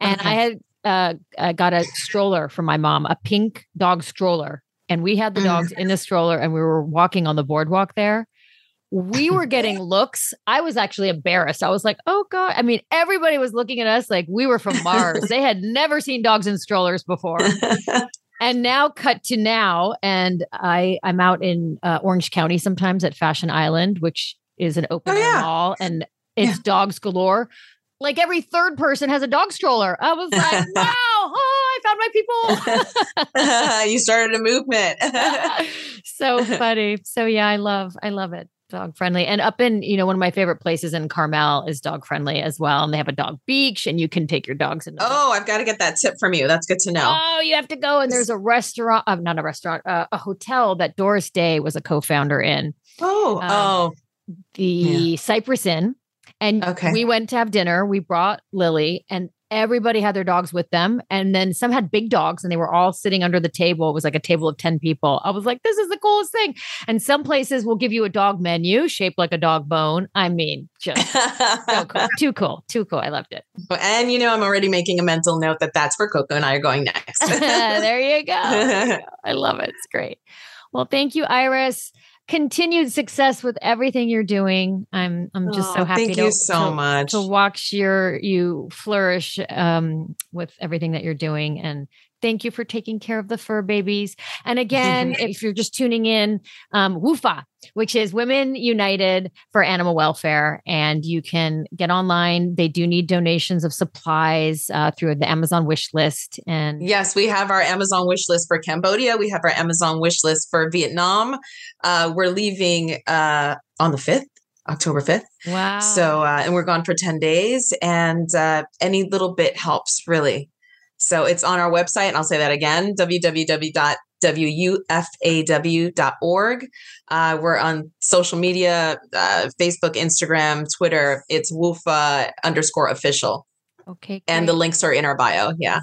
And I had uh, uh, got a stroller for my mom, a pink dog stroller. And we had the Mhm. dogs in the stroller and we were walking on the boardwalk there. We were getting looks. I was actually embarrassed. I was like, oh God. I mean, everybody was looking at us like we were from Mars. they had never seen dogs in strollers before and now cut to now and i i'm out in uh, orange county sometimes at fashion island which is an open Oh, yeah. mall and it's dogs galore like every third person has a dog stroller i was like wow oh, i found my people you started a movement. so funny so yeah i love i love it dog friendly and up in you know one of my favorite places in carmel is dog friendly as well and they have a dog beach and you can take your dogs into oh, I've got to get that tip from you. That's good to know. Oh, you have to go. And there's a restaurant, uh, not a restaurant, uh, a hotel that Doris Day was a co founder in, oh, um, oh, the Cypress Inn. And Okay. we went to have dinner. We brought Lily, and everybody had their dogs with them. And then some had big dogs and they were all sitting under the table. It was like a table of 10 people. I was like, this is the coolest thing. And some places will give you a dog menu shaped like a dog bone. I mean, just so cool. Too cool. Too cool. I loved it. And you know, I'm already making a mental note that that's where Koko and I are going next. there you go. There you go. I love it. It's great. Well, thank you, Iris continued success with everything you're doing. I'm I'm just oh, so happy thank to, you so to, much to watch your you flourish um, with everything that you're doing and Thank you for taking care of the fur babies. And again, if you're just tuning in, um, WUFAW, which is Women United for Animal Welfare. And you can get online. They do need donations of supplies uh, through the Amazon wish list. And yes, we have our Amazon wish list for Cambodia. We have our Amazon wish list for Vietnam. Uh, we're leaving uh, on the 5th. October 5th. Wow. So, uh, and we're gone for 10 days, and uh, any little bit helps, really. So it's on our website, and I'll say that again www.wufaw.org. Uh, we're on social media uh, Facebook, Instagram, Twitter. It's WUFAW underscore official. Okay. Great. And the links are in our bio. Yeah.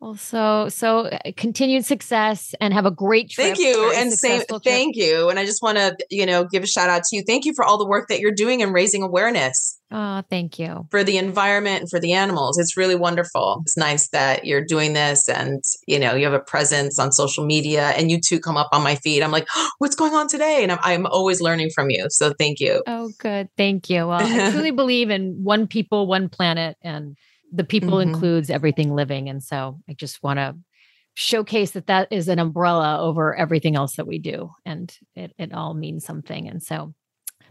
Well, so so uh, continued success and have a great trip. Thank you, and same. Thank you, and I just want to you know give a shout out to you. Thank you for all the work that you're doing and raising awareness. Oh, thank you for the environment and for the animals. It's really wonderful. It's nice that you're doing this, and you know you have a presence on social media, and you two come up on my feed. I'm like, oh, what's going on today? And I'm I'm always learning from you. So thank you. Oh, good. Thank you. Well, I truly believe in one people, one planet, and the people mm-hmm. includes everything living and so i just want to showcase that that is an umbrella over everything else that we do and it, it all means something and so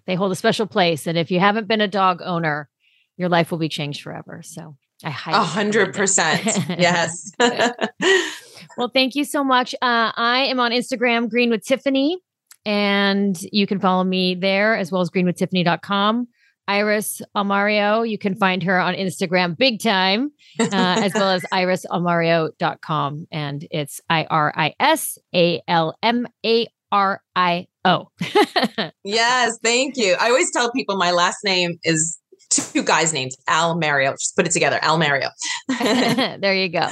they hold a special place and if you haven't been a dog owner your life will be changed forever so i highly a hundred percent. Yes. Well thank you so much. Uh, i am on instagram green with tiffany and you can follow me there as well as greenwithtiffany.com Iris Almario. You can find her on Instagram big time, uh, as well as irisalmario.com. And it's I R I S A L M A R I O. Yes, thank you. I always tell people my last name is two guys' names, Al Mario. Just put it together, Al Mario. there you go.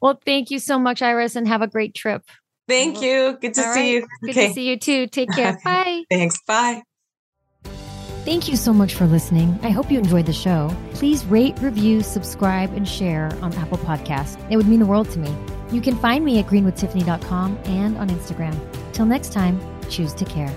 Well, thank you so much, Iris, and have a great trip. Thank you. Good to All see right. you. Good okay. to see you too. Take care. Bye. Thanks. Bye. Thank you so much for listening. I hope you enjoyed the show. Please rate, review, subscribe, and share on Apple Podcasts. It would mean the world to me. You can find me at greenwithtiffany.com and on Instagram. Till next time, choose to care.